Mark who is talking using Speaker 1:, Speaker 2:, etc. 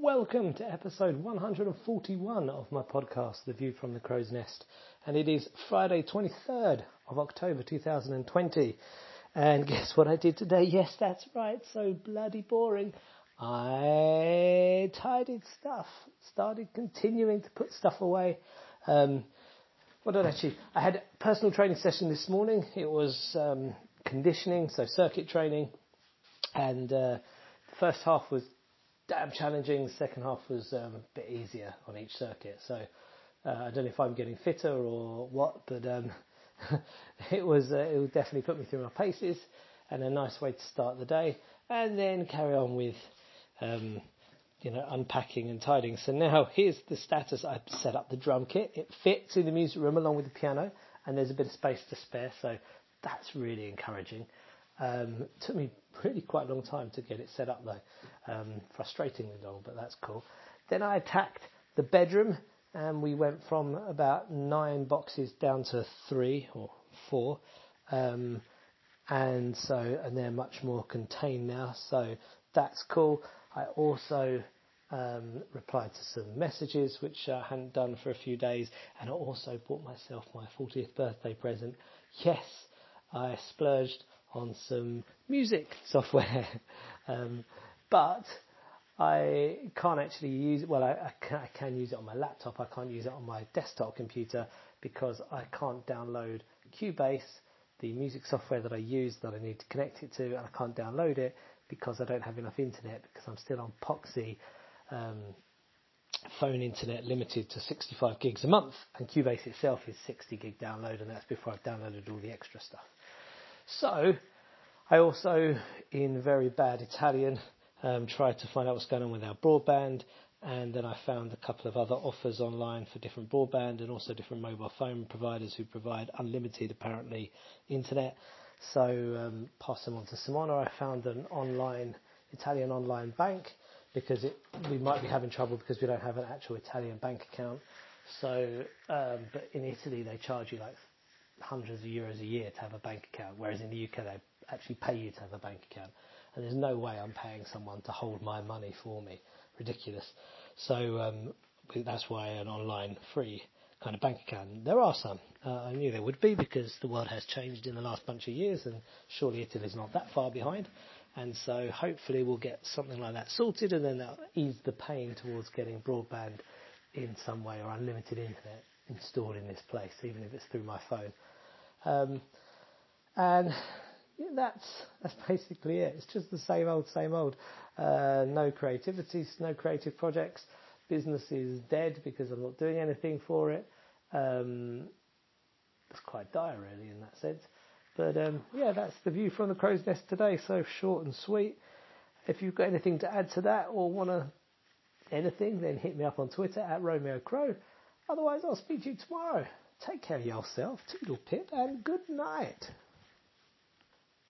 Speaker 1: Welcome to episode 141 of my podcast, The View from the Crow's Nest. And it is Friday, 23rd of October 2020. And guess what I did today? Yes, that's right. So bloody boring. I tidied stuff, started continuing to put stuff away. Um, what did I achieve? I had a personal training session this morning. It was um, conditioning, so circuit training. And uh, the first half was damn challenging. Second half was um, a bit easier on each circuit. So uh, I don't know if I'm getting fitter or what, but um, it was uh, it definitely put me through my paces and a nice way to start the day, and then carry on with. Um, you know, unpacking and tidying. So now here's the status. I've set up the drum kit. It fits in the music room along with the piano, and there's a bit of space to spare. So that's really encouraging. Um, took me really quite a long time to get it set up though, um, frustratingly long, but that's cool. Then I attacked the bedroom and we went from about nine boxes down to three or four. Um, and so, and they're much more contained now, so that's cool. I also um, replied to some messages which I hadn't done for a few days, and I also bought myself my 40th birthday present. Yes, I splurged on some music software. um, but I can't actually use it. Well, I, I, can, I, can, use it on my laptop. I can't use it on my desktop computer because I can't download Cubase, the music software that I use that I need to connect it to, and I can't download it because I don't have enough internet because I'm still on Poxy. Um, phone internet limited to 65 gigs a month, and Cubase itself is 60 gig download, and that's before I've downloaded all the extra stuff. So, I also, in very bad Italian, um, tried to find out what's going on with our broadband, and then I found a couple of other offers online for different broadband and also different mobile phone providers who provide unlimited, apparently, internet. So, um, pass them on to Simona. I found an online Italian online bank because it, we might be having trouble because we don't have an actual Italian bank account. So, um, but in Italy they charge you like hundreds of euros a year to have a bank account, whereas in the UK they actually pay you to have a bank account. And there's no way I'm paying someone to hold my money for me. Ridiculous. So um, that's why an online free kind of bank account. There are some. Uh, I knew there would be because the world has changed in the last bunch of years, and surely Italy's not that far behind. And so hopefully we'll get something like that sorted, and then that'll ease the pain towards getting broadband in some way or unlimited internet installed in this place, even if it's through my phone. Um, and that's that's basically it. It's just the same old, same old. Uh, no creativity, no creative projects. Business is dead because I'm not doing anything for it. Um, it's quite dire, really, in that sense. But um, yeah, that's the view from the crow's nest today. So short and sweet. If you've got anything to add to that or want to anything, then hit me up on Twitter at Romeo Crow. Otherwise, I'll speak to you tomorrow. Take care of yourself, toodle pip, and good night.